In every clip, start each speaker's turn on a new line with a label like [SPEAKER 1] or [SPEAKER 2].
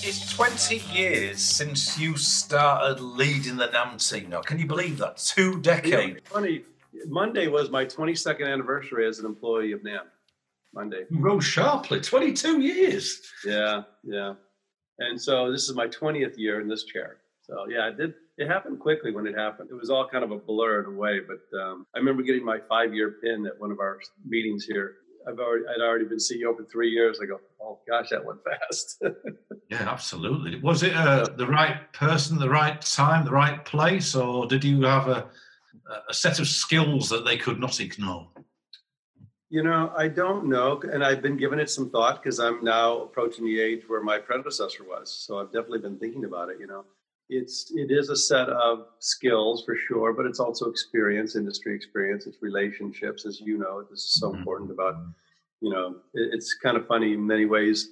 [SPEAKER 1] It's 20 years since you started leading the NAMM team now. Can you believe that? Two decades.
[SPEAKER 2] Funny, Monday was my 22nd anniversary as an employee of NAMM. Monday.
[SPEAKER 1] You rose sharply. 22 years.
[SPEAKER 2] Yeah, yeah. And so this is my 20th year in this chair. So yeah, it did. It happened quickly when it happened. It was all kind of a blur in a way, but um, I remember getting my five-year pin at one of our meetings here. I've already, I'd already been CEO for three years. I go, oh gosh, that went fast.
[SPEAKER 1] yeah, absolutely. Was it uh, the right person, the right time, the right place, or did you have a, a set of skills that they could not ignore?
[SPEAKER 2] You know, I don't know, and I've been giving it some thought because I'm now approaching the age where my predecessor was. So I've definitely been thinking about it. You know, it's it is a set of skills for sure, but it's also experience, industry experience, it's relationships, as you know. This is so mm-hmm. important about. You know, it, it's kind of funny in many ways.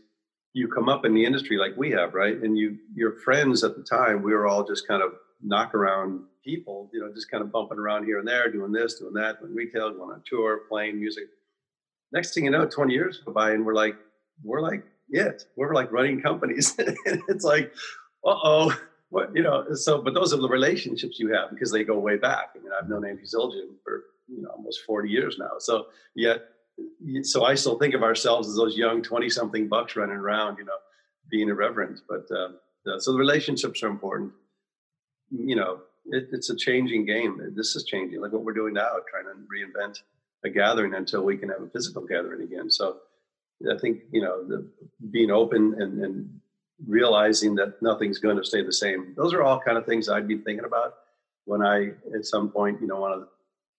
[SPEAKER 2] You come up in the industry like we have, right? And you, your friends at the time, we were all just kind of knock around people, you know, just kind of bumping around here and there, doing this, doing that, doing retail, going on tour, playing music next thing you know, 20 years go by and we're like, we're like it. We're like running companies. it's like, uh-oh, what, you know, so, but those are the relationships you have because they go way back. I mean, I've known Andy Zildjian for, you know, almost 40 years now. So yet, so I still think of ourselves as those young 20 something bucks running around, you know, being irreverent. But uh, so the relationships are important. You know, it, it's a changing game. This is changing, like what we're doing now, trying to reinvent a gathering until we can have a physical gathering again. So I think you know the being open and, and realizing that nothing's going to stay the same. Those are all kind of things I'd be thinking about when I at some point you know want to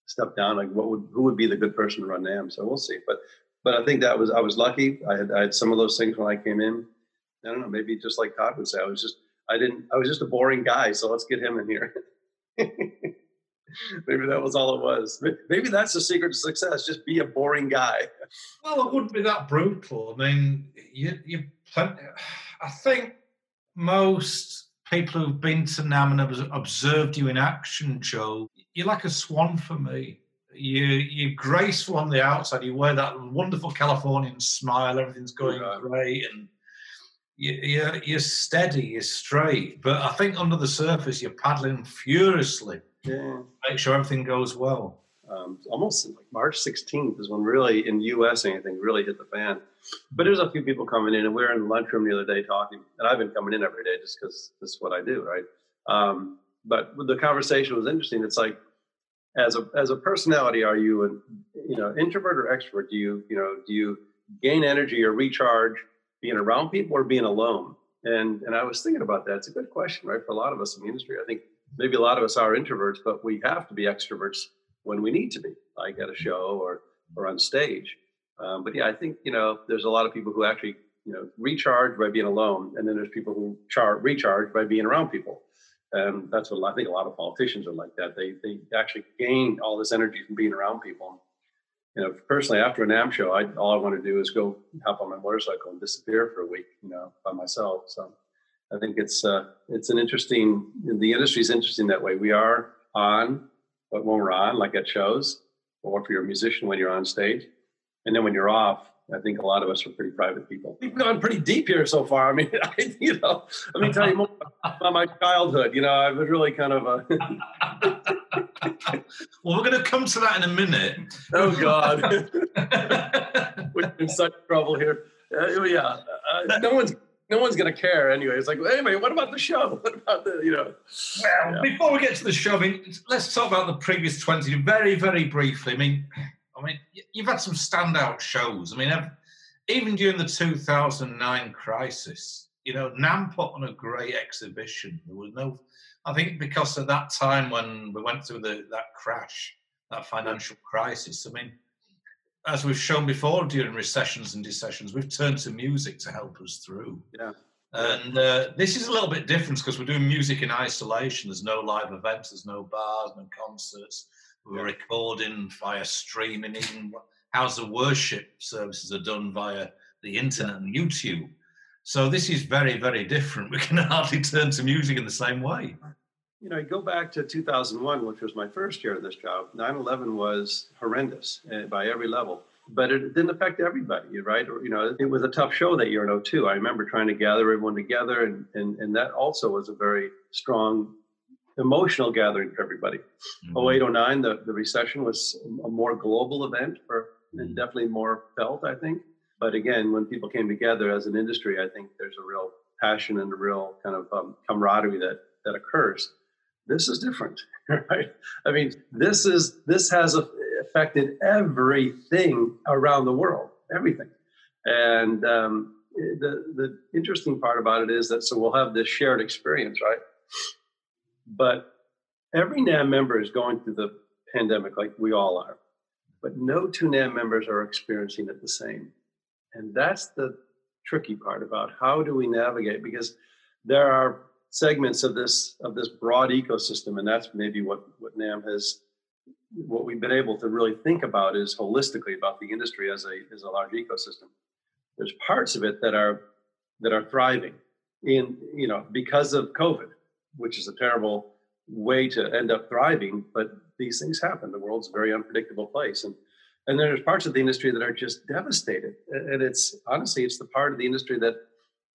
[SPEAKER 2] step down. Like what would who would be the good person to run NAMM? So we'll see. But but I think that was I was lucky. I had I had some of those things when I came in. I don't know. Maybe just like Todd would say, I was just I didn't I was just a boring guy. So let's get him in here. maybe that was all it was. Maybe that's the secret to success: just be a boring guy.
[SPEAKER 1] Well, it wouldn't be that brutal. I mean, you you plenty. I think most people who've been to NAMM and have observed you in action, Joe, you're like a swan for me. You you graceful on the outside. You wear that wonderful Californian smile. Everything's going right. great, and you, you're, you're steady, you're straight. But I think under the surface, you're paddling furiously yeah. Make sure everything goes well.
[SPEAKER 2] Um, almost like March 16th is when really in the U.S. anything really hit the fan. But there's a few people coming in, and we were in the lunchroom the other day talking, and I've been coming in every day just because this is what I do, right? Um, but the conversation was interesting. It's like, as a as a personality, are you an you know introvert or extrovert? Do you you know do you gain energy or recharge being around people or being alone? And and I was thinking about that. It's a good question, right? For a lot of us in the industry, I think maybe a lot of us are introverts, but we have to be extroverts when we need to be, like at a show or or on stage. Um, but yeah, I think you know there's a lot of people who actually you know recharge by being alone, and then there's people who char- recharge by being around people. And that's what I think a lot of politicians are like that. They they actually gain all this energy from being around people. You know, personally, after a NAMM show, I, all I want to do is go hop on my motorcycle and disappear for a week, you know, by myself. So I think it's uh, it's an interesting. The industry is interesting that way. We are on, but when we're on, like at shows, or if you're a musician when you're on stage, and then when you're off, I think a lot of us are pretty private people. We've gone pretty deep here so far. I mean, I, you know, let me tell you more about my childhood. You know, I was really kind of a.
[SPEAKER 1] well, we're going to come to that in a minute.
[SPEAKER 2] Oh God, we're in such trouble here. Uh, yeah, uh, no one's no one's going to care anyway. It's like, anyway, what about the show? What about the, you know?
[SPEAKER 1] Well, yeah. before we get to the show, I mean, let's talk about the previous 20 very, very briefly. I mean, I mean, you've had some standout shows. I mean, even during the 2009 crisis, you know, NAMM put on a great exhibition. There was no, I think because at that time when we went through the, that crash, that financial crisis, I mean, as we've shown before during recessions and decessions, we've turned to music to help us through.
[SPEAKER 2] Yeah.
[SPEAKER 1] And uh, this is a little bit different because we're doing music in isolation. There's no live events, there's no bars, no concerts. We're yeah. recording via streaming. Even how's the worship services are done via the internet and YouTube. So this is very, very different. We can hardly turn to music in the same way
[SPEAKER 2] you know, go back to 2001, which was my first year of this job. 9/11 was horrendous uh, by every level. but it didn't affect everybody, right? Or, you know, it was a tough show that year in 02. I remember trying to gather everyone together, and, and, and that also was a very strong emotional gathering for everybody. Mm-hmm. 08, 09, the, the recession was a more global event for, and mm-hmm. definitely more felt, I think. But again, when people came together as an industry, I think there's a real passion and a real kind of um, camaraderie that, that occurs. This is different, right? I mean, this is this has affected everything around the world, everything. And um, the the interesting part about it is that so we'll have this shared experience, right? But every NAMM member is going through the pandemic like we all are, but no two NAMM members are experiencing it the same. And that's the tricky part about how do we navigate because there are segments of this of this broad ecosystem, and that's maybe what what NAMM has what we've been able to really think about is holistically about the industry as a as a large ecosystem. There's parts of it that are that are thriving in you know because of COVID, which is a terrible way to end up thriving. But these things happen. The world's a very unpredictable place, and and there's parts of the industry that are just devastated. And it's honestly, it's the part of the industry that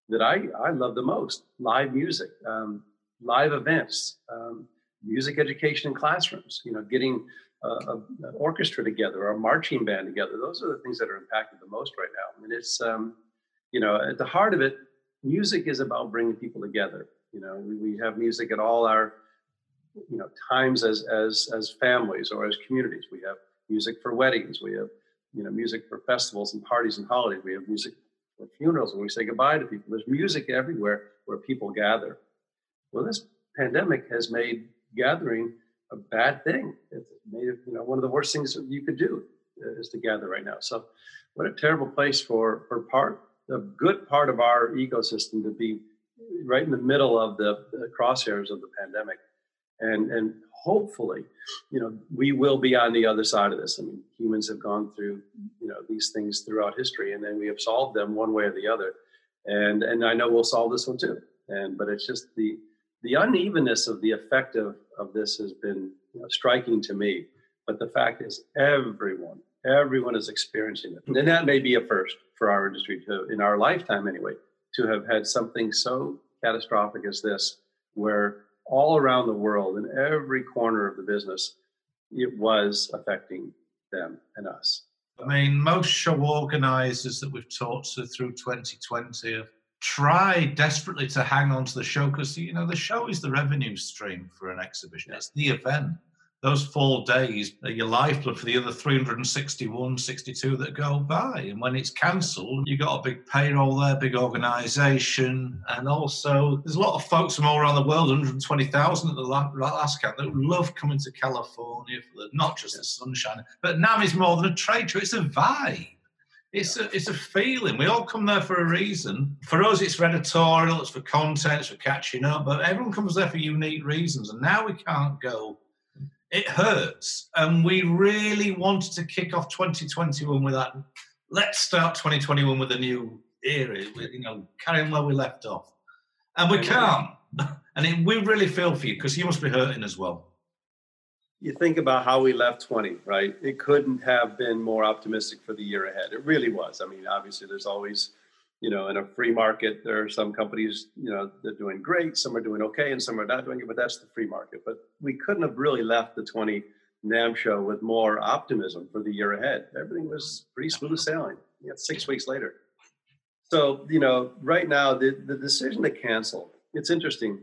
[SPEAKER 2] that I I love the most: live music, um, live events, um, music education in classrooms. You know, getting an orchestra together or a marching band together. Those are the things that are impacted the most right now. And it's um, you know, at the heart of it, music is about bringing people together. You know, we, we have music at all our you know times as as as families or as communities. We have music for weddings. We have you know music for festivals and parties and holidays. We have music funerals when we say goodbye to people. There's music everywhere where people gather. Well, this pandemic has made gathering a bad thing. It's made it, you know, one of the worst things you could do uh, is to gather right now. So, what a terrible place for for part the good part of our ecosystem to be right in the middle of the crosshairs of the pandemic, and and hopefully, you know, we will be on the other side of this. I mean, humans have gone through you know these things throughout history, and then we have solved them one way or the other, and and I know we'll solve this one too. And but it's just the the unevenness of the effect of, of this has been you know, striking to me. But the fact is, everyone, everyone is experiencing it. And that may be a first for our industry to, in our lifetime anyway, to have had something so catastrophic as this, where all around the world, in every corner of the business, it was affecting them and us.
[SPEAKER 1] I mean, most show organizers that we've talked to through 2020 have try desperately to hang on to the show because you know the show is the revenue stream for an exhibition. It's the event. Those four days are your lifeblood for the other 361, 62 that go by. And when it's cancelled, you've got a big payroll there, big organisation. And also, there's a lot of folks from all around the world, 120,000 at the last count, that love coming to California for the, not just the sunshine, but NAMM is more than a trade show, it's a vibe. It's a, it's a feeling. We all come there for a reason. For us, it's for editorial, it's for content, it's for catching up, but everyone comes there for unique reasons. And now we can't go. It hurts. And we really wanted to kick off 2021 with that. Let's start 2021 with a new era, with, you know, carrying where we left off. And we can't. And it, we really feel for you because you must be hurting as well
[SPEAKER 2] you think about how we left 20, right? It couldn't have been more optimistic for the year ahead. It really was. I mean, obviously, there's always, you know, in a free market, there are some companies, you know, they're doing great, some are doing okay, and some are not doing it, but that's the free market. But we couldn't have really left the 20 NAMM show with more optimism for the year ahead. Everything was pretty smooth sailing. Yeah, six weeks later. So, you know, right now, the, the decision to cancel, it's interesting.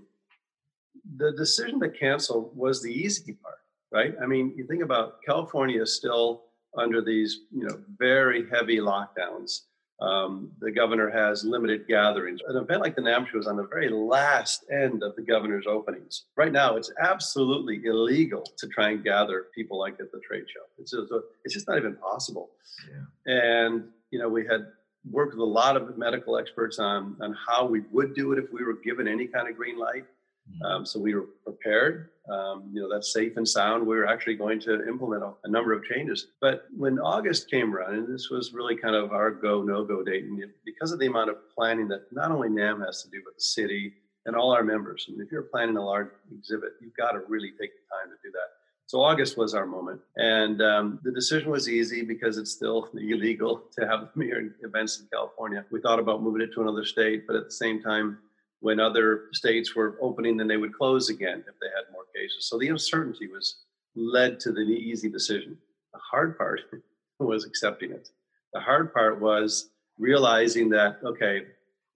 [SPEAKER 2] The decision to cancel was the easy part right? I mean, you think about California is still under these, you know, very heavy lockdowns. Um, the governor has limited gatherings. An event like the NAMM show is on the very last end of the governor's openings. Right now, it's absolutely illegal to try and gather people like at the trade show. It's just, it's just not even possible. Yeah. And you know, we had worked with a lot of medical experts on on how we would do it if we were given any kind of green light. Mm-hmm. Um, so we were prepared. Um, you know, that's safe and sound. We are actually going to implement a, a, number of changes. But when August came around, and this was really kind of our go no go date, and because of the amount of planning that not only NAMM has to do, but the city and all our members. And if you're planning a large exhibit, you've got to really take the time to do that. So August was our moment, and um, the decision was easy because it's still illegal to have mere events in California. We thought about moving it to another state, but at the same time, when other states were opening, then they would close again if they had more cases. So the uncertainty was led to the easy decision. The hard part was accepting it. The hard part was realizing that okay,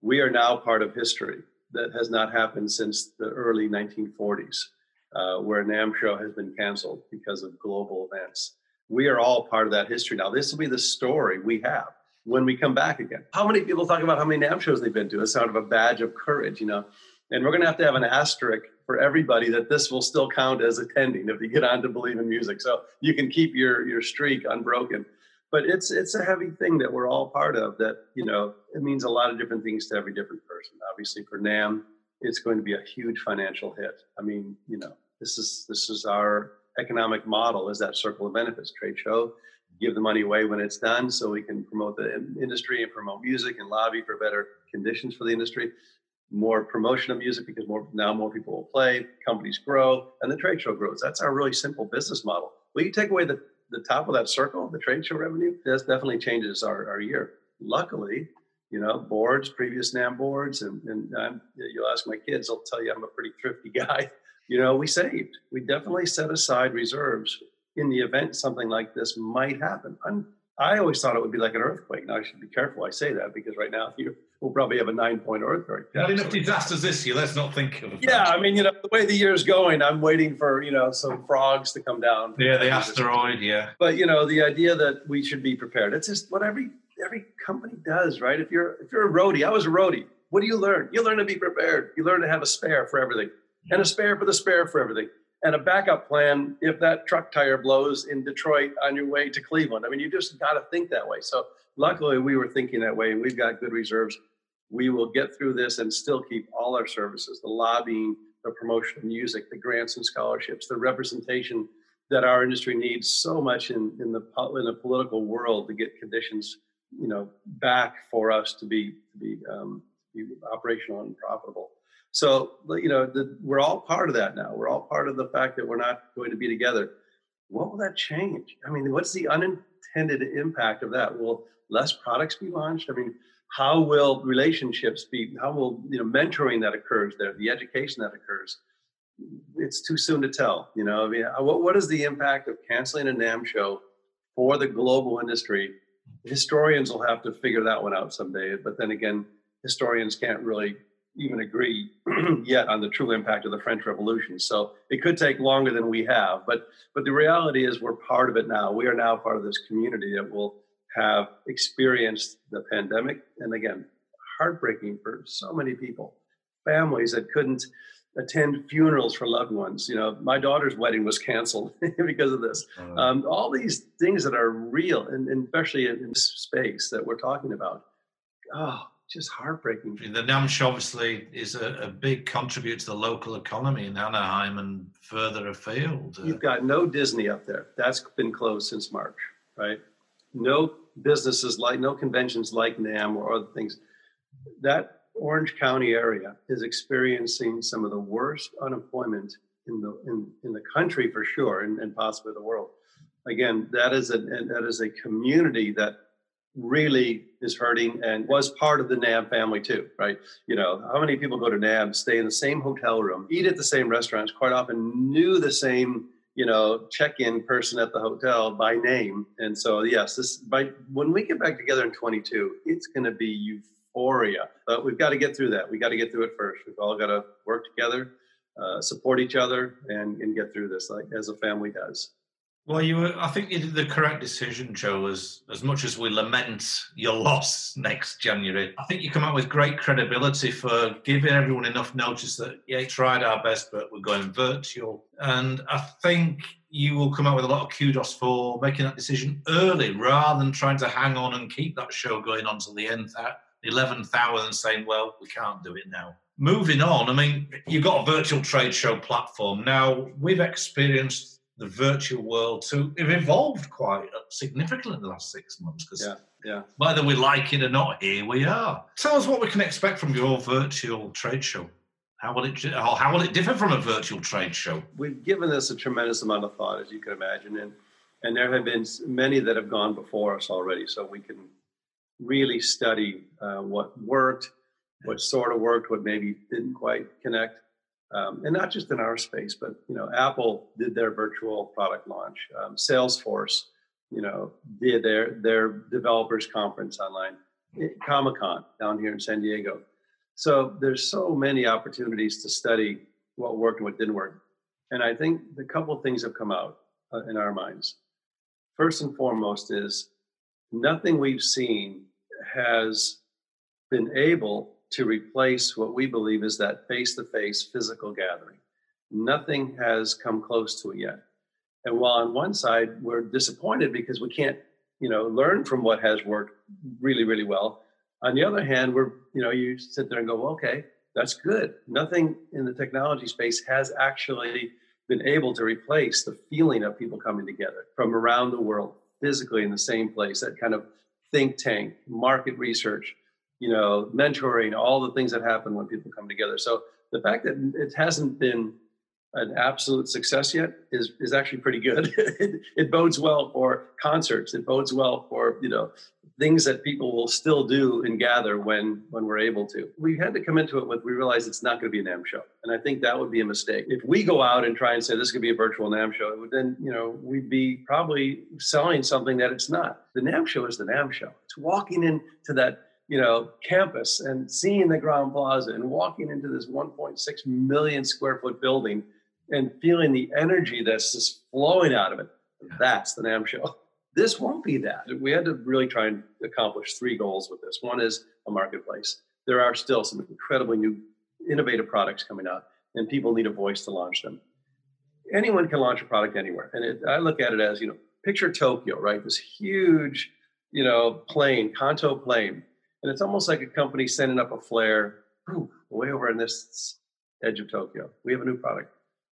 [SPEAKER 2] we are now part of history that has not happened since the early 1940s uh, where NAMM show has been canceled because of global events. We are all part of that history now. This will be the story we have when we come back again. How many people talk about how many NAMM shows they've been to? It's sort of a badge of courage, you know. And we're going to have to have an asterisk for everybody that this will still count as attending if you get on to believe in music. So you can keep your your streak unbroken. But it's it's a heavy thing that we're all part of. That you know it means a lot of different things to every different person. Obviously, for NAMM, it's going to be a huge financial hit. I mean, you know, this is this is our economic model is that circle of benefits trade show give the money away when it's done so we can promote the industry and promote music and lobby for better conditions for the industry. More promotion of music because more now more people will play companies grow and the trade show grows. That's our really simple business model. Well you take away the, the top of that circle the trade show revenue? This definitely changes our, our year. Luckily you know boards previous NAMM boards and, and I'm, you'll ask my kids they'll tell you i'm a pretty thrifty guy. You know, we saved. We definitely set aside reserves in the event something like this might happen. I'm, I always thought it would be like an earthquake. Now I should be careful I say that because right now you will probably have a nine point earthquake.
[SPEAKER 1] Not enough disasters this year. Let's not think of it.
[SPEAKER 2] Yeah, I mean, you know, the way the year's going, I'm waiting for you know some frogs to come down.
[SPEAKER 1] Yeah, the asteroid. Yeah.
[SPEAKER 2] But you know, the idea that we should be prepared. It's just what every every company does, right? If you're if you're a roadie, I was a roadie. What do you learn? You learn to be prepared. You learn to have a spare for everything and a spare for the spare for everything and a backup plan if that truck tire blows in Detroit on your way to Cleveland. I mean, you just got to think that way. So, luckily, we were thinking that way, we've got good reserves. We will get through this and still keep all our services the lobbying, the promotion of music, the grants and scholarships, the representation that our industry needs so much in, in, the, in the political world to get conditions you know back for us to be to be, um, be operational and profitable so, you know, the, we're all part of that now. We're all part of the fact that we're not going to be together. What will that change? I mean, what's the unintended impact of that? Will less products be launched? I mean, how will relationships be? How will, you know, mentoring that occurs there, the education that occurs? It's too soon to tell. You know, I mean, uh, what, what is the impact of canceling a NAMM show for the global industry? Historians will have to figure that one out someday. But then again, historians can't really even agree yet on the true impact of the French Revolution. So it could take longer than we have, but but the reality is we're part of it now. We are now part of this community that will have experienced the pandemic, and again, heartbreaking for so many people, families that couldn't attend funerals for loved ones. You know, my daughter's wedding was canceled because of this. Uh-huh. Um, all these things that are real, and, and especially in, in space that we're talking about. Oh, just heartbreaking.
[SPEAKER 1] The NAMM obviously is a, a, big contributor to the local economy in Anaheim and further afield.
[SPEAKER 2] You've got no Disney up there. That's been closed since March, right? No businesses like, no conventions like NAMM or other things. That Orange County area is experiencing some of the worst unemployment in the in, in the country for sure, and, and possibly the world. Again, that is a that is a community that really is hurting and was part of the NAB family too, right? You know, how many people go to NAB, stay in the same hotel room, eat at the same restaurants, quite often knew the same, you know, check-in person at the hotel by name. And so, yes, this by when we get back together in 22, it's going to be euphoria. But we've got to get through that. We got to get through it first. We've all got to work together, uh, support each other, and, and get through this like as a family does.
[SPEAKER 1] Well, you were, I think you did the correct decision, Joe. As as much as we lament your loss next January, I think you come out with great credibility for giving everyone enough notice that yeah, tried our best, but we're going virtual. And I think you will come out with a lot of kudos for making that decision early, rather than trying to hang on and keep that show going on to the end, the eleventh hour, and saying, "Well, we can't do it now." Moving on, I mean, you've got a virtual trade show platform now. We've experienced the virtual world to have evolved quite significantly in the last six months.
[SPEAKER 2] Because yeah, yeah.
[SPEAKER 1] whether we like it or not, here we are. Tell us what we can expect from your virtual trade show. How will it how will it differ from a virtual trade show?
[SPEAKER 2] We've given this a tremendous amount of thought, as you can imagine, and and there have been many that have gone before us already, so we can really study uh, what worked, what sort of worked, what maybe didn't quite connect, um, and not just in our space, but you know, Apple did their virtual product launch, um, Salesforce, you know, did their their developers conference online, Comic Con down here in San Diego so there's so many opportunities to study what worked and what didn't work. And I think the couple things have come out uh, in our minds. First and foremost is nothing we've seen has been able to replace what we believe is that face-to-face physical gathering. Nothing has come close to it yet. And while on one side we're disappointed because we can't, you know, learn from what has worked really, really well, on the other hand, we're, you know, you sit there and go, well, okay, that's good. Nothing in the technology space has actually been able to replace the feeling of people coming together from around the world, physically in the same place, that kind of think tank, market research, you know, mentoring, all the things that happen when people come together. So the fact that it hasn't been an absolute success yet is is actually pretty good. it, it, bodes well for concerts. It bodes well for you know things that people will still do and gather when when we're able to. We had to come into it with we realize it's not going to be a NAMM show, and I think that would be a mistake. If we go out and try and say this could be a virtual NAMM show, would, then you know we'd be probably selling something that it's not. The NAMM show is the NAMM show. It's walking into that you know, campus and seeing the Grand Plaza and walking into this 1.6 million square foot building and feeling the energy that's just flowing out of it. That's the NAMM show. This won't be that. We had to really try and accomplish three goals with this. One is a marketplace. There are still some incredibly new, innovative products coming out, and people need a voice to launch them. Anyone can launch a product anywhere, and it, I look at it as you know, picture Tokyo, right? This huge, you know, plain, Kanto plain, and it's almost like a company sending up a flare, whew, way over in this edge of Tokyo. We have a new product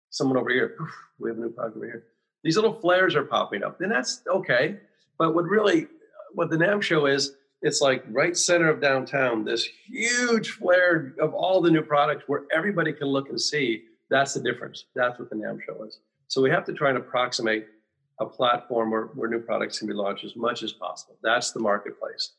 [SPEAKER 2] someone over here, we have a new product over here. These little flares are popping up, and that's okay. But what really, what the NAMM show is, it's like right center of downtown, this huge flare of all the new products where everybody can look and see. That's the difference. That's what the NAMM show is. So we have to try and approximate a platform where, where new products can be launched as much as possible. That's the marketplace.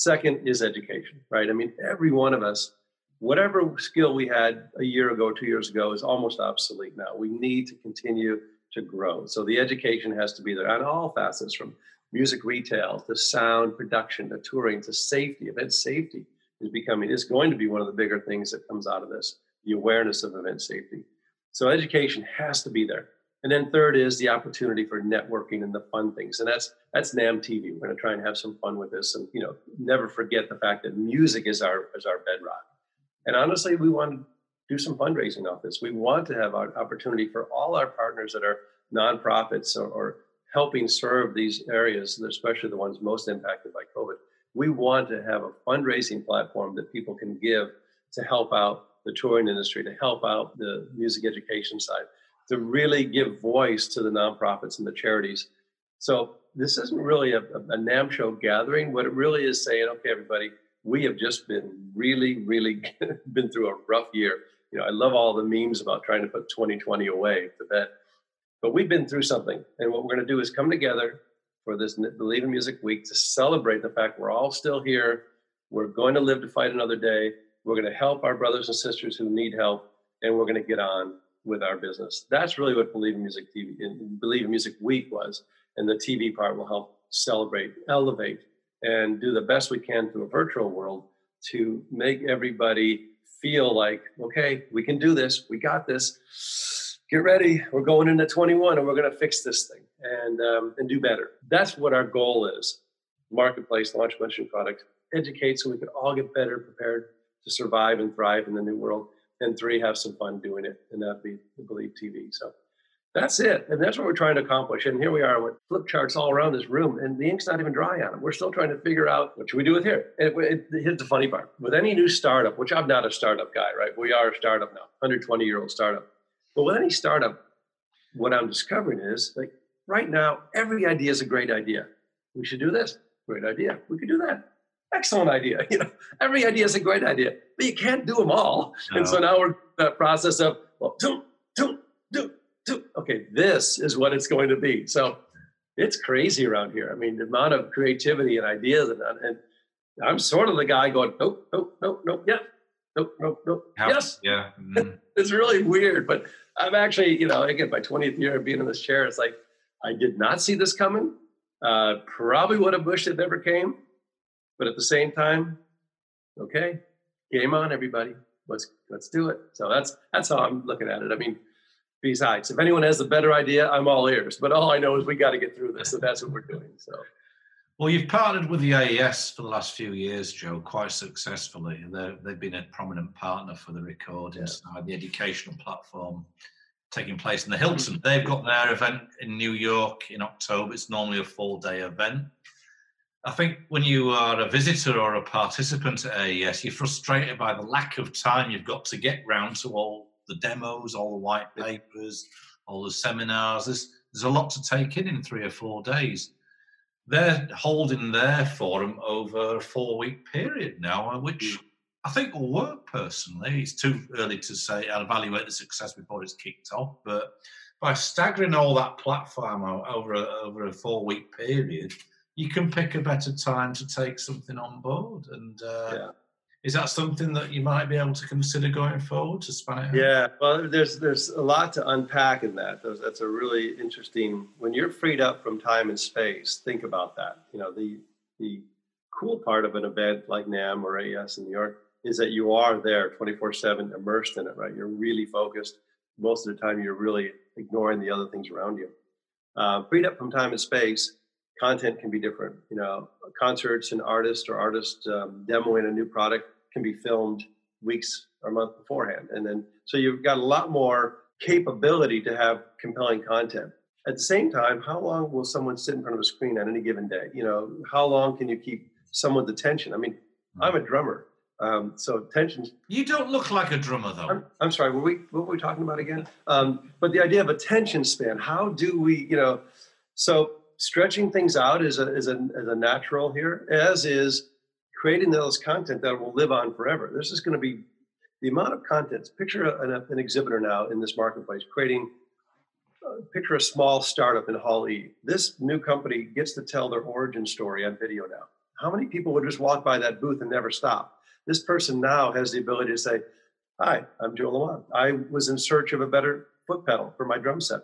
[SPEAKER 2] Second is education, right? I mean, every one of us whatever skill we had a year ago, two years ago, is almost obsolete now. We need to continue to grow. So the education has to be there on all facets from music retail to sound production to touring to safety. Event safety is becoming, is going to be one of the bigger things that comes out of this the awareness of event safety. So education has to be there. And then third is the opportunity for networking and the fun things. And that's that's NAMM TV. We're going to try and have some fun with this and you know never forget the fact that music is our is our bedrock. And honestly, we want to do some fundraising off this. We want to have an opportunity for all our partners that are nonprofits or, or helping serve these areas, especially the ones most impacted by COVID. We want to have a fundraising platform that people can give to help out the touring industry, to help out the music education side, to really give voice to the nonprofits and the charities. So this isn't really a, a NAMM show gathering. What it really is saying, okay, everybody, we have just been really, really been through a rough year. You know, I love all the memes about trying to put 2020 away to bed, but we've been through something. And what we're going to do is come together for this Believe in Music Week to celebrate the fact we're all still here. We're going to live to fight another day. We're going to help our brothers and sisters who need help, and we're going to get on with our business. That's really what Believe in Music TV, Believe in Music Week was, and the TV part will help celebrate, elevate, and do the best we can through a virtual world to make everybody feel like, okay, we can do this, we got this. Get ready, we're going into 21 and we're going to fix this thing and um, and do better. That's what our goal is. Marketplace, launch mission product, educate so we can all get better prepared to survive and thrive in the new world. And three, have some fun doing it, and that'd be Believe TV. So that's it. And that's what we're trying to accomplish. And here we are with flip charts all around this room, and the ink's not even dry on them. We're still trying to figure out what should we do with here. And it, it, here's the funny part: with any new startup, which I'm not a startup guy, right? We are a startup now, 120 year old startup. But with any startup, what I'm discovering is like right now, every idea is a great idea. We should do this. Great idea. We could do that. Excellent idea. You know, every idea is a great idea, but you can't do them all. No. And so now we're in that process of well, do, do, do, do. Okay, this is what it's going to be. So it's crazy around here. I mean, the amount of creativity and ideas, and, and I'm sort of the guy going, nope, nope, nope, nope, yeah, nope, nope, nope,
[SPEAKER 1] How,
[SPEAKER 2] yes,
[SPEAKER 1] yeah. Mm.
[SPEAKER 2] it's really weird, but I'm actually, you know, again, my 20th year of being in this chair, it's like I did not see this coming. Uh, probably would have wished it never came, but at the same time, okay, game on, everybody. Let's let's do it. So that's that's how I'm looking at it. I mean, besides, if anyone has a better idea, I'm all ears. But all I know is we got to get through this, and that's what we're doing. So.
[SPEAKER 1] Well, you've partnered with the AES for the last few years, Joe, quite successfully. they have been a prominent partner for the recording yeah. side, the educational platform taking place in the Hilton. Mm-hmm. They've got their event in New York in October. It's normally a full day event. I think when you are a visitor or a participant at AES, you're frustrated by the lack of time you've got to get round to all the demos, all the white papers, all the seminars. There's, there's a lot to take in in three or four days. They're holding their forum over a four week period now, which hmm. I think will work personally. It's too early to say and evaluate the success before it's kicked off, but by staggering all that platform over a, over a four week period, you can pick a better time to take something on board. And uh, yeah. is that something that you might be able to consider going forward to span it?
[SPEAKER 2] Yeah, well, there's there's a lot to unpack in that. That's a really interesting. When you're freed up from time and space, think about that. You know, the the cool part of an event like NAMM or AES in New York is that you are there 24/7, immersed in it. Right, you're really focused. Most of the time, you're really ignoring the other things around you. Uh, freed up from time and space content can be different. You know, concerts and artists or artists um, demoing a new product can be filmed weeks or month beforehand, and then so you've got a lot more capability to have compelling content. At the same time, how long will someone sit in front of a screen on any given day? You know, how long can you keep someone's attention? I mean, hmm. I'm a drummer. Um, so attention.
[SPEAKER 1] You don't look like a drummer, though.
[SPEAKER 2] I'm, I'm sorry. Were we what were we talking about again? Um, but the idea of attention span. How do we, you know? So stretching things out is a, is a, is a natural here, as is creating those content that will live on forever. This is going to be the amount of content. Picture an, an exhibitor now in this marketplace creating. Uh, picture a small startup in Hall E. This new company gets to tell their origin story on video now. How many people would just walk by that booth and never stop? This person now has the ability to say, Hi, I'm Joe Lamond. I was in search of a better foot pedal for my drum set.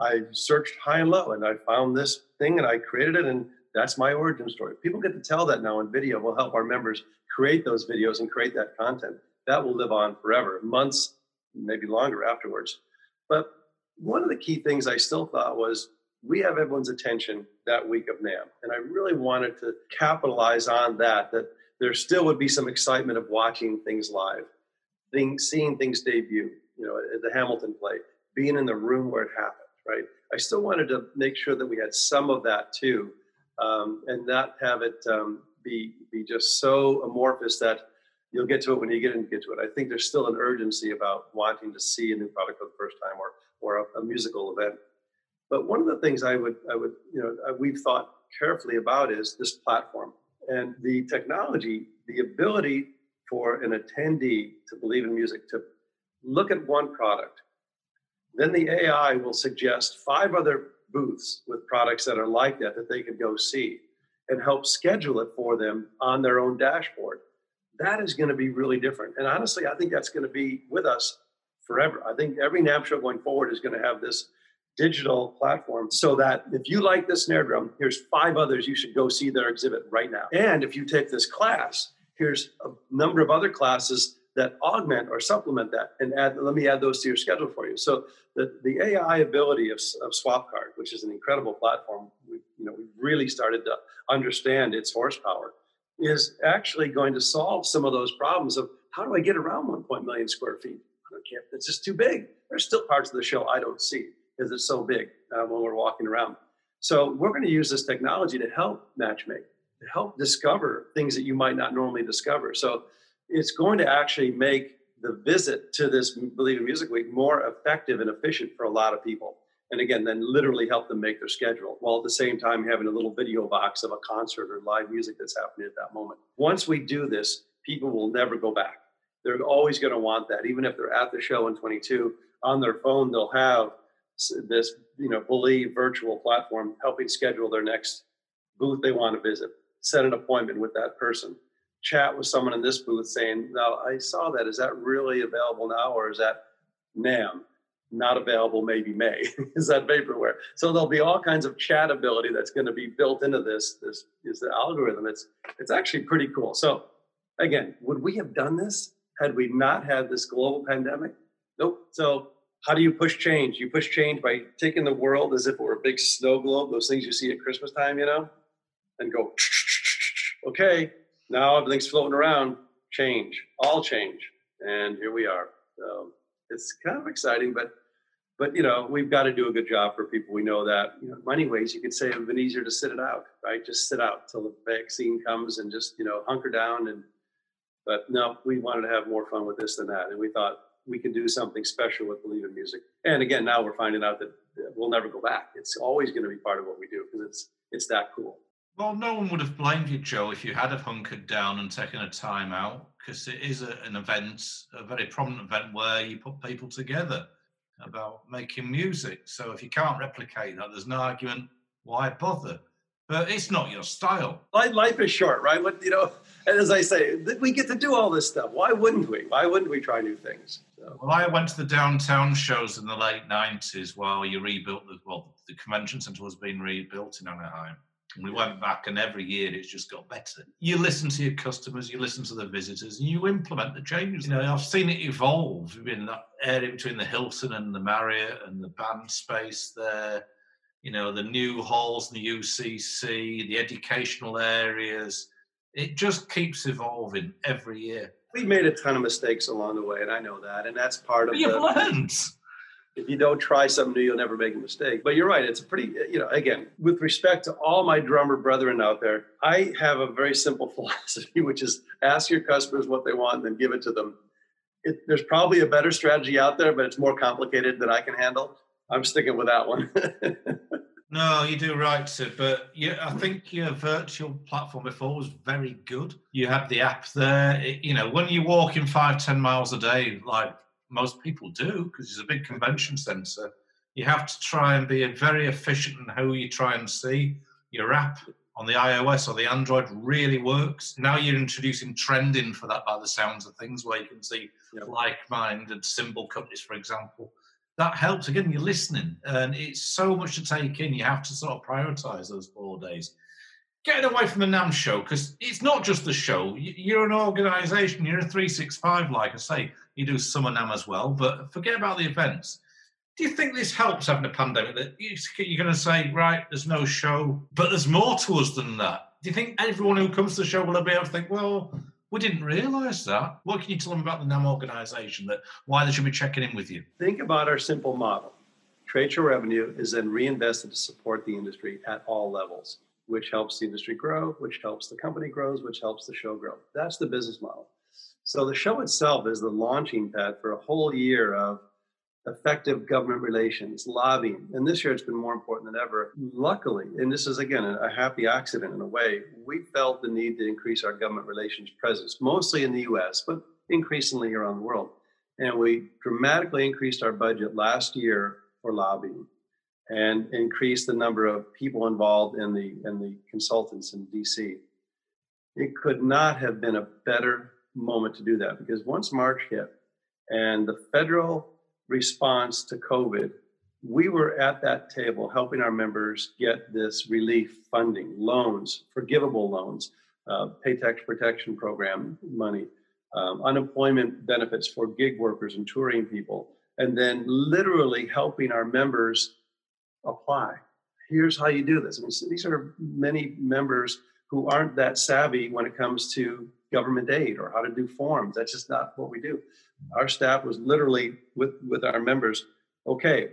[SPEAKER 2] I searched high and low and I found this thing and I created it and that's my origin story. People get to tell that now in video. We'll help our members create those videos and create that content. That will live on forever, months, maybe longer afterwards. But one of the key things I still thought was we have everyone's attention that week of NAMM. And I really wanted to capitalize on that, that there still would be some excitement of watching things live, seeing things debut, you know, at the Hamilton play, being in the room where it happened right? I still wanted to make sure that we had some of that too, um, and not have it um, be be just so amorphous that you'll get to it when you get into get to it. I think there's still an urgency about wanting to see a new product for the first time or or a, a musical event. But one of the things I would I would you know we've thought carefully about is this platform and the technology, the ability for an attendee to believe in music to look at one product then the AI will suggest five other booths with products that are like that that they could go see and help schedule it for them on their own dashboard. That is going to be really different. And honestly, I think that's going to be with us forever. I think every NAMM show going forward is going to have this digital platform so that if you like this snare drum, here's five others you should go see their exhibit right now. And if you take this class, here's a number of other classes that augment or supplement that and add let me add those to your schedule for you. So the, the ai ability of, of swapcard which is an incredible platform we, you know we've really started to understand its horsepower is actually going to solve some of those problems of how do i get around 1. million square feet? I can't, it's just too big. There's still parts of the show i don't see because it's so big uh, when we're walking around. So we're going to use this technology to help matchmake to help discover things that you might not normally discover. So it's going to actually make the visit to this Believe in Music Week more effective and efficient for a lot of people. and again, then literally help them make their schedule while at the same time having a little video box of a concert or live music that's happening at that moment. Once we do this, people will never go back. They're always going to want that, even if they're at the show in 22 on their phone. They'll have this, you know, Believe virtual platform helping schedule their next booth they want to visit, set an appointment with that person, chat with someone in this booth saying, "Now I saw that. Is that really available now, or is that NAM not available maybe may? Is that vaporware? So there'll be all kinds of chat ability that's going to be built into this this is the algorithm. It's it's actually pretty cool. So again would we have done this had we not had this global pandemic? Nope. So how do you push change? You push change by taking the world as if it were a big snow globe those things you see at christmas time you know and go okay now everything's floating around change all change and here we are so it's kind of exciting, but but you know we've got to do a good job for people. We know that. You know, many ways, you could say it would have been easier to sit it out, right? Just sit out till the vaccine comes and just you know hunker down. And but no, we wanted to have more fun with this than that, and we thought we can do something special with Believe in Music. And again, now we're finding out that we'll never go back. It's always going to be part of what we do because it's it's that cool.
[SPEAKER 1] Well, no one would have blamed you, Joe, if you had have hunkered down and taken a time out, because it is a, an event, a very prominent event where you put people together about making music. So if you can't replicate that, there's no argument why bother. But it's not your style.
[SPEAKER 2] Life is short, right? What you know, and as I say, we get to do all this stuff. Why wouldn't we? Why wouldn't we try new things?
[SPEAKER 1] So. Well, I went to the downtown shows in the late '90s while you rebuilt the well, the convention center was being rebuilt in Anaheim and we went back, and every year it's just got better. You listen to your customers, you listen to the visitors, and you implement the changes. You know, I've seen it evolve in that area between the Hilton and the Marriott and the band space there. You know, the new halls, the UCC, the educational areas. It just keeps evolving every year.
[SPEAKER 2] We've made a ton of mistakes along the way, and I know that, and that's part of.
[SPEAKER 1] You've
[SPEAKER 2] the,
[SPEAKER 1] learned
[SPEAKER 2] if you don't try something new, you'll never make a mistake. But you're right. It's a pretty, you know, again, with respect to all my drummer brethren out there, I have a very simple philosophy, which is ask your customers what they want and then give it to them. It, there's probably a better strategy out there, but it's more complicated than I can handle. I'm sticking with that one.
[SPEAKER 1] no, you do right sir. but yeah, I think your virtual platform before was very good. You had the app there. It, you know, when you walk in five, ten miles a day, like most people do because it's a big convention center. You have to try and be very efficient in how you try and see your app on the iOS or the Android really works. Now you're introducing trending for that by the sounds of things, where you can see yep. like-minded cymbal companies, for example. That helps. Again, you're listening, and it's so much to take in. You have to sort of prioritize those four days. Getting away from the NAMM show because it's not just the show. You're an organisation. You're a 365, like I say you do summer NAMM as well, but forget about the events. Do you think this helps having a pandemic? That you're going to say, right, there's no show, but there's more to us than that. Do you think everyone who comes to the show will be able to think, well, we didn't realise that? What can you tell them about the NAMM organisation? That why they should be checking in with you?
[SPEAKER 2] Think about our simple model. Trade show revenue is then reinvested to support the industry at all levels, which helps the industry grow, which helps the company grows, which helps the show grow. That's the business model. So the show itself is the launching pad for a whole year of effective government relations, lobbying. And this year it's been more important than ever. Luckily, and this is again a happy accident in a way, we felt the need to increase our government relations presence, mostly in the US, but increasingly around the world. And we dramatically increased our budget last year for lobbying and increase the number of people involved in the in the consultants in DC. It could not have been a better moment to do that because once March hit and the federal response to COVID, we were at that table helping our members get this relief funding, loans, forgivable loans, uh, Tax Protection Program money, um, unemployment benefits for gig workers and touring people, and then literally helping our members apply. Here's how you do this. I mean, these are many members who aren't that savvy when it comes to government aid or how to do forms. That's just not what we do. Our staff was literally with, with our members, okay,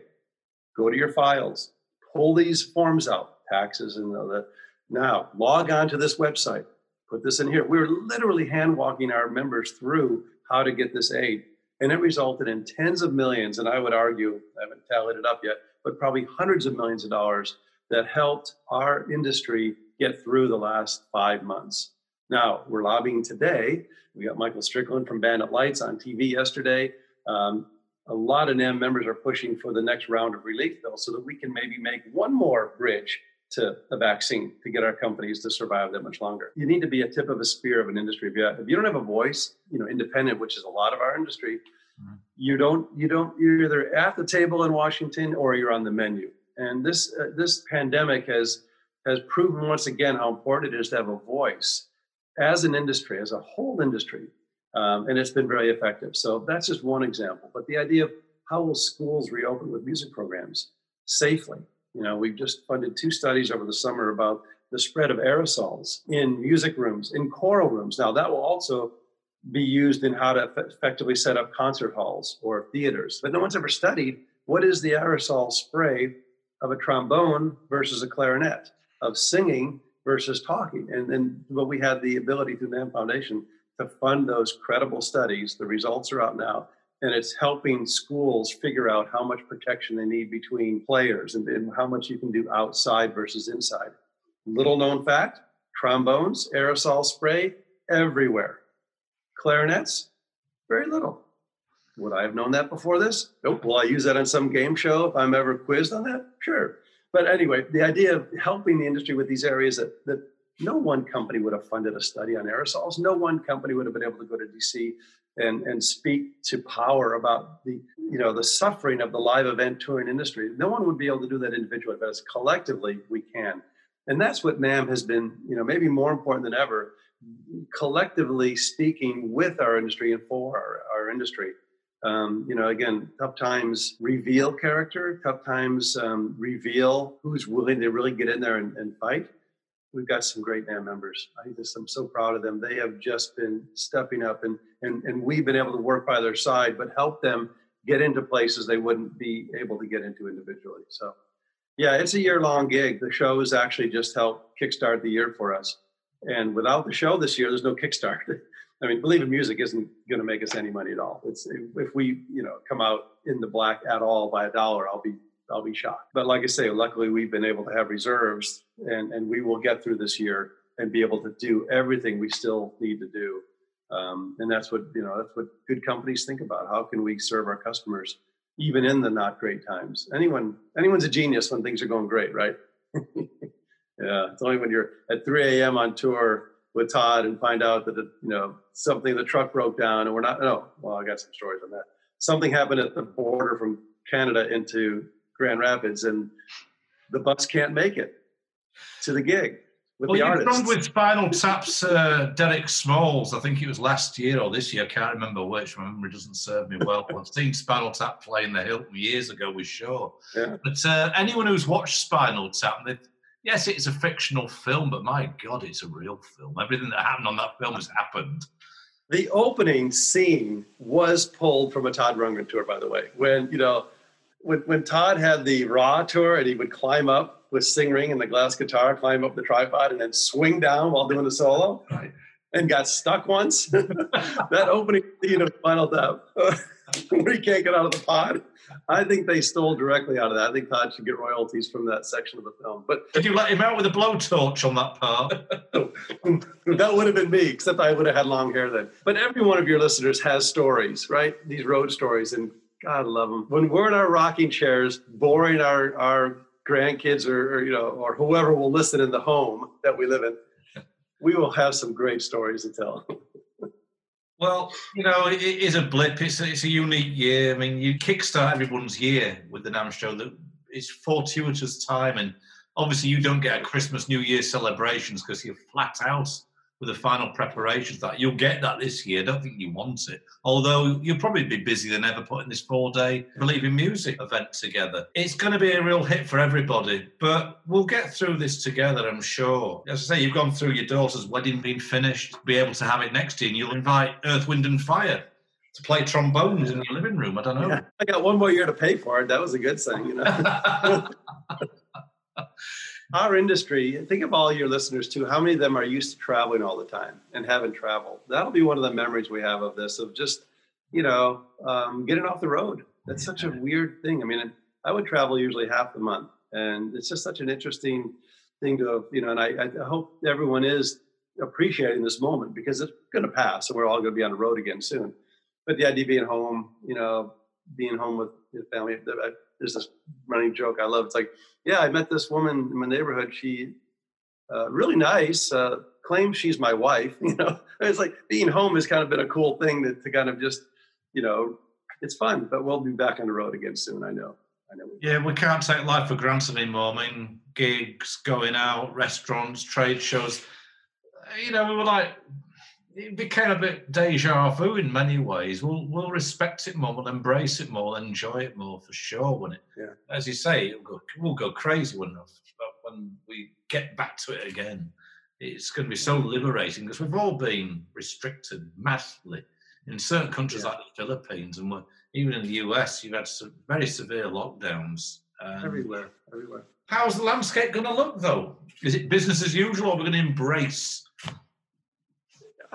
[SPEAKER 2] go to your files, pull these forms out, taxes and the, now log on to this website, put this in here. We were literally hand walking our members through how to get this aid. And it resulted in tens of millions, and I would argue, I haven't tallied it up yet, but probably hundreds of millions of dollars that helped our industry get through the last five months. Now, we're lobbying today. We got Michael Strickland from Bandit Lites on TV yesterday. Um, a lot of NAMM members are pushing for the next round of relief bills so that we can maybe make one more bridge to a vaccine to get our companies to survive that much longer. You need to be a tip of a spear of an industry. If you, if you don't have a voice, you know, independent, which is a lot of our industry, mm-hmm. you don't, you don't, you're either at the table in Washington or you're on the menu. And this, uh, this pandemic has, has proven once again how important it is to have a voice as an industry, as a whole industry. Um, and it's been very effective. So that's just one example. But the idea of how will schools reopen with music programs safely? You know, we've just funded two studies over the summer about the spread of aerosols in music rooms, in choral rooms. Now, that will also be used in how to effectively set up concert halls or theaters. But no one's ever studied what is the aerosol spray of a trombone versus a clarinet, of singing versus talking. And then but we had the ability through the NAMM Foundation to fund those credible studies. The results are out now and it's helping schools figure out how much protection they need between players and, and, how much you can do outside versus inside. Little known fact trombones, aerosol spray everywhere. Clarinets, very little. Would I have known that before this? Nope. Will I use that on some game show if I'm ever quizzed on that? Sure. But anyway, the idea of helping the industry with these areas that, that no one company would have funded a study on aerosols. No one company would have been able to go to DC and, and speak to power about the you know the suffering of the live event touring industry. No one would be able to do that individually, but as collectively we can. And that's what NAMM has been, you know, maybe more important than ever, collectively speaking with our industry and for our, our industry. Um, you know, again, tough times reveal character, tough times um, reveal who's willing to really get in there and, and fight we've got some great NAMM members. I just I'm so proud of them. They have just been stepping up, and and and we've been able to work by their side, but help them get into places they wouldn't be able to get into individually. So, yeah, it's a year long gig. The show has actually just helped kickstart the year for us. And without the show this year, there's no kickstart. I mean, believe in music isn't going to make us any money at all. It's if we, you know, come out in the black at all by a dollar, I'll be I'll be shocked. But like I say, luckily we've been able to have reserves and, and we will get through this year and be able to do everything we still need to do. Um, and that's what, you know, that's what good companies think about. How can we serve our customers even in the not great times? Anyone, anyone's a genius when things are going great, right? yeah. It's only when you're at 3 a.m. on tour with Todd and find out that, it, you know, something, the truck broke down and we're not, no, well, I got some stories on that. Something happened at the border from Canada into Grand Rapids, and the bus can't make it to the gig with
[SPEAKER 1] well,
[SPEAKER 2] the artists.
[SPEAKER 1] with Spinal Tap's uh, Derek Smalls. I think it was last year or this year. I can't remember which. My memory doesn't serve me well. I've seen Spinal Tap play in the Hilton years ago with Shaw. Yeah. But uh, anyone who's watched Spinal Tap, yes, it's a fictional film, but my God, it's a real film. Everything that happened on that film has happened.
[SPEAKER 2] The opening scene was pulled from a Todd Rundgren tour, by the way. When you know when, when Todd had the Raw tour and he would climb up with Sing Ring and the glass guitar, climb up the tripod, and then swing down while doing the solo, right. and got stuck once. that opening scene of Spinal where he can't get out of the pod. I think they stole directly out of that. I think Todd should get royalties from that section of the film. But
[SPEAKER 1] did you let him out with a blowtorch on that part?
[SPEAKER 2] that would have been me, except I would have had long hair then. But every one of your listeners has stories, right? These road stories, and God love them. When we're in our rocking chairs, boring our our grandkids or, or you know or whoever will listen in the home that we live in, we will have some great stories to tell.
[SPEAKER 1] Well, you know, it is a blip. It's a, it's a unique year. I mean, you kickstart everyone's year with the NAMM show. That it's fortuitous time, and obviously you don't get a Christmas, New Year celebrations because you're flat out with the final preparations. That you'll get that this year. I don't think you want it. Although you'll probably be busier than ever putting this four-day Believe in Music event together. It's going to be a real hit for everybody, but we'll get through this together, I'm sure. As I say, you've gone through your daughter's wedding being finished, be able to have it next year, and you'll invite Earth, Wind and Fire to play trombones in your living room. I don't know. Yeah,
[SPEAKER 2] I got one more year to pay for it. That was a good thing, you know. our industry, think of all your listeners too. How many of them are used to traveling all the time and haven't traveled? That'll be one of the memories we have of this, of just, you know, um, getting off the road. That's such a weird thing. I mean, I would travel usually half the month, and it's just such an interesting thing to you know. And I, I hope everyone is appreciating this moment because it's going to pass, and we're all going to be on the road again soon. But the idea of being home, you know, being home with your family. There's this running joke I love. It's like, yeah, I met this woman in my neighborhood. She uh, really nice. Uh, claims she's my wife. You know, it's like being home has kind of been a cool thing to, to kind of just, you know, it's fun. But we'll be back on the road again soon. I know. I know.
[SPEAKER 1] Yeah, we can't take life for granted anymore. I mean, gigs, going out, restaurants, trade shows. You know, we were like, it became a bit deja vu in many ways. We'll we'll respect it more, we'll embrace it more, enjoy it more for sure. When it,
[SPEAKER 2] yeah.
[SPEAKER 1] as you say, we'll go, we'll go crazy when when we get back to it again. It's going to be so liberating because we've all been restricted massively in certain countries yeah. like the Philippines and even in the US. You've had some very severe lockdowns
[SPEAKER 2] everywhere. Everywhere.
[SPEAKER 1] How's the landscape going to look though? Is it business as usual, or are we're going to embrace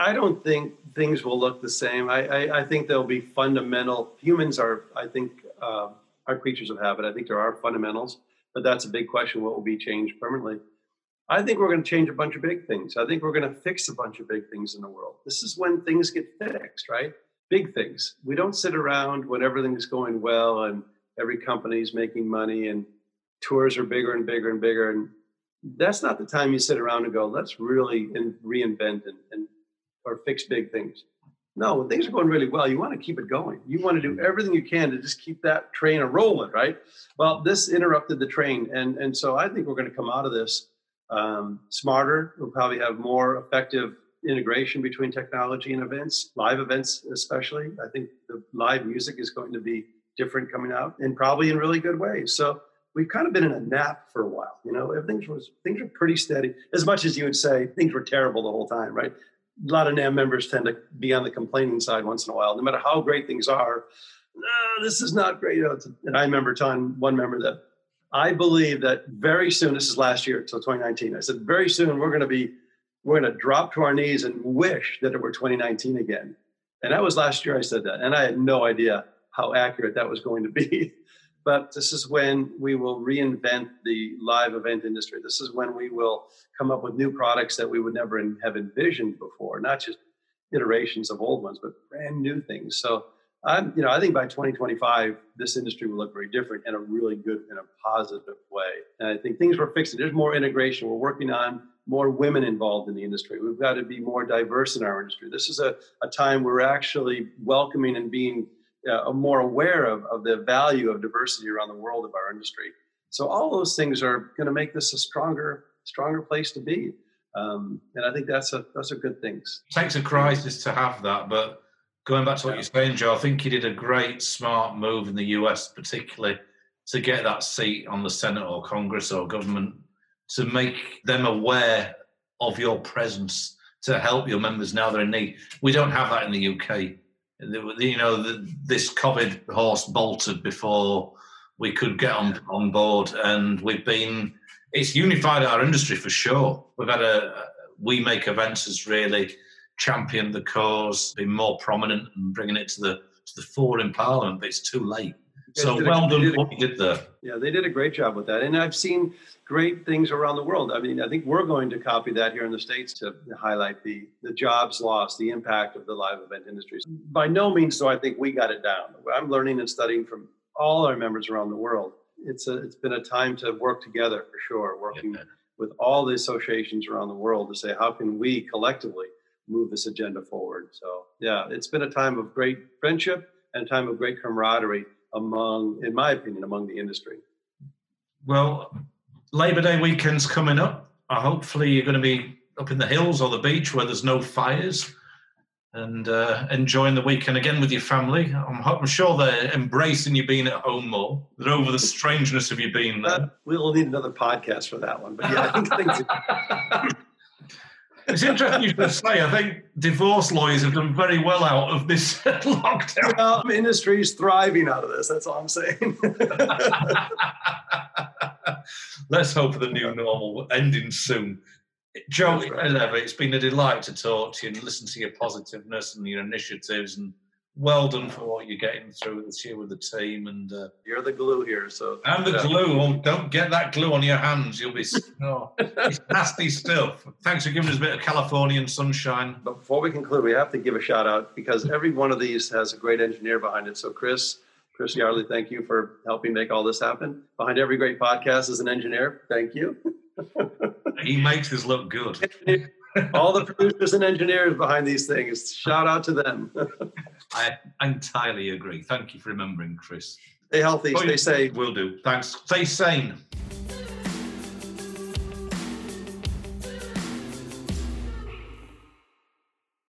[SPEAKER 2] I don't think things will look the same. I, I, I think there'll be fundamental. Humans are, I think, uh, are creatures of habit. I think there are fundamentals, but that's a big question. What will be changed permanently? I think we're going to change a bunch of big things. I think we're going to fix a bunch of big things in the world. This is when things get fixed, right? Big things. We don't sit around when everything is going well and every company is making money and tours are bigger and bigger and bigger. And that's not the time you sit around and go, let's really reinvent and, and or fix big things. No, when things are going really well, you want to keep it going. You want to do everything you can to just keep that train a rolling, right? Well, this interrupted the train, and and so I think we're going to come out of this um, smarter. We'll probably have more effective integration between technology and events, live events especially. I think the live music is going to be different coming out, and probably in really good ways. So we've kind of been in a nap for a while. You know, everything was things were pretty steady. As much as you would say things were terrible the whole time, right? A lot of NAMM members tend to be on the complaining side once in a while, no matter how great things are. This is not great. And I remember telling one member that I believe that very soon, this is last year, so 2019, I said, very soon we're going to be, we're going to drop to our knees and wish that it were 2019 again. And that was last year I said that. And I had no idea how accurate that was going to be. But this is when we will reinvent the live event industry. This is when we will come up with new products that we would never have envisioned before, not just iterations of old ones, but brand new things. So I'm, you know, I think by 2025, this industry will look very different in a really good, in a positive way. And I think things we're fixing. There's more integration. We're working on more women involved in the industry. We've got to be more diverse in our industry. This is a, a time we're actually welcoming and being uh, more aware of, of the value of diversity around the world of our industry. So all those things are going to make this a stronger, stronger place to be. Um, and I think that's a those are good things.
[SPEAKER 1] It takes a crisis to have that, but going back to what yeah. you're saying, Joe, I think you did a great, smart move in the US, particularly to get that seat on the Senate or Congress or government to make them aware of your presence to help your members now they're in need. We don't have that in the UK you know, the, this COVID horse bolted before we could get on on board, and we've been. It's unified our industry for sure. We've had a we make events has really championed the cause, been more prominent, and bringing it to the to the fore in Parliament. But it's too late. So well done what you did there.
[SPEAKER 2] Yeah, they did a great job with that, and I've seen great things around the world. I mean, I think we're going to copy that here in the states to highlight the the jobs lost, the impact of the live event industries. By no means do I think we got it down. I'm learning and studying from all our members around the world. It's a it's been a time to work together for sure, working yeah. with all the associations around the world to say how can we collectively move this agenda forward. So yeah, it's been a time of great friendship and a time of great camaraderie among, in my opinion, among the industry.
[SPEAKER 1] Well, Labor Day weekend's coming up. Uh, hopefully, you're going to be up in the hills or the beach where there's no fires and uh, enjoying the weekend again with your family. I'm, I'm, sure they're embracing you being at home more. They're over the strangeness of you being there. Uh,
[SPEAKER 2] we'll need another podcast for that one. But yeah, I think,
[SPEAKER 1] it's interesting you should say. I think divorce lawyers have done very well out of this lockdown.
[SPEAKER 2] Well, industry is thriving out of this. That's all I'm saying.
[SPEAKER 1] Let's hope for the new normal ending soon. Joe, right. it's been a delight to talk to you and listen to your positiveness and your initiatives and well done for what you're getting through this year with the team, and uh,
[SPEAKER 2] You're the glue here, so
[SPEAKER 1] and the glue. Oh, don't get that glue on your hands; you'll be no, it's nasty stuff. Thanks for giving us a bit of Californian sunshine.
[SPEAKER 2] But before we conclude, we have to give a shout out because every one of these has a great engineer behind it. So, Chris, Chris Yardley, thank you for helping make all this happen. Behind every great podcast is an engineer. Thank you.
[SPEAKER 1] He makes us look good.
[SPEAKER 2] All the producers and engineers behind these things. Shout out to them.
[SPEAKER 1] I entirely agree. Thank you for remembering, Chris.
[SPEAKER 2] Stay healthy, oh, stay safe.
[SPEAKER 1] Will do. Thanks. Stay sane.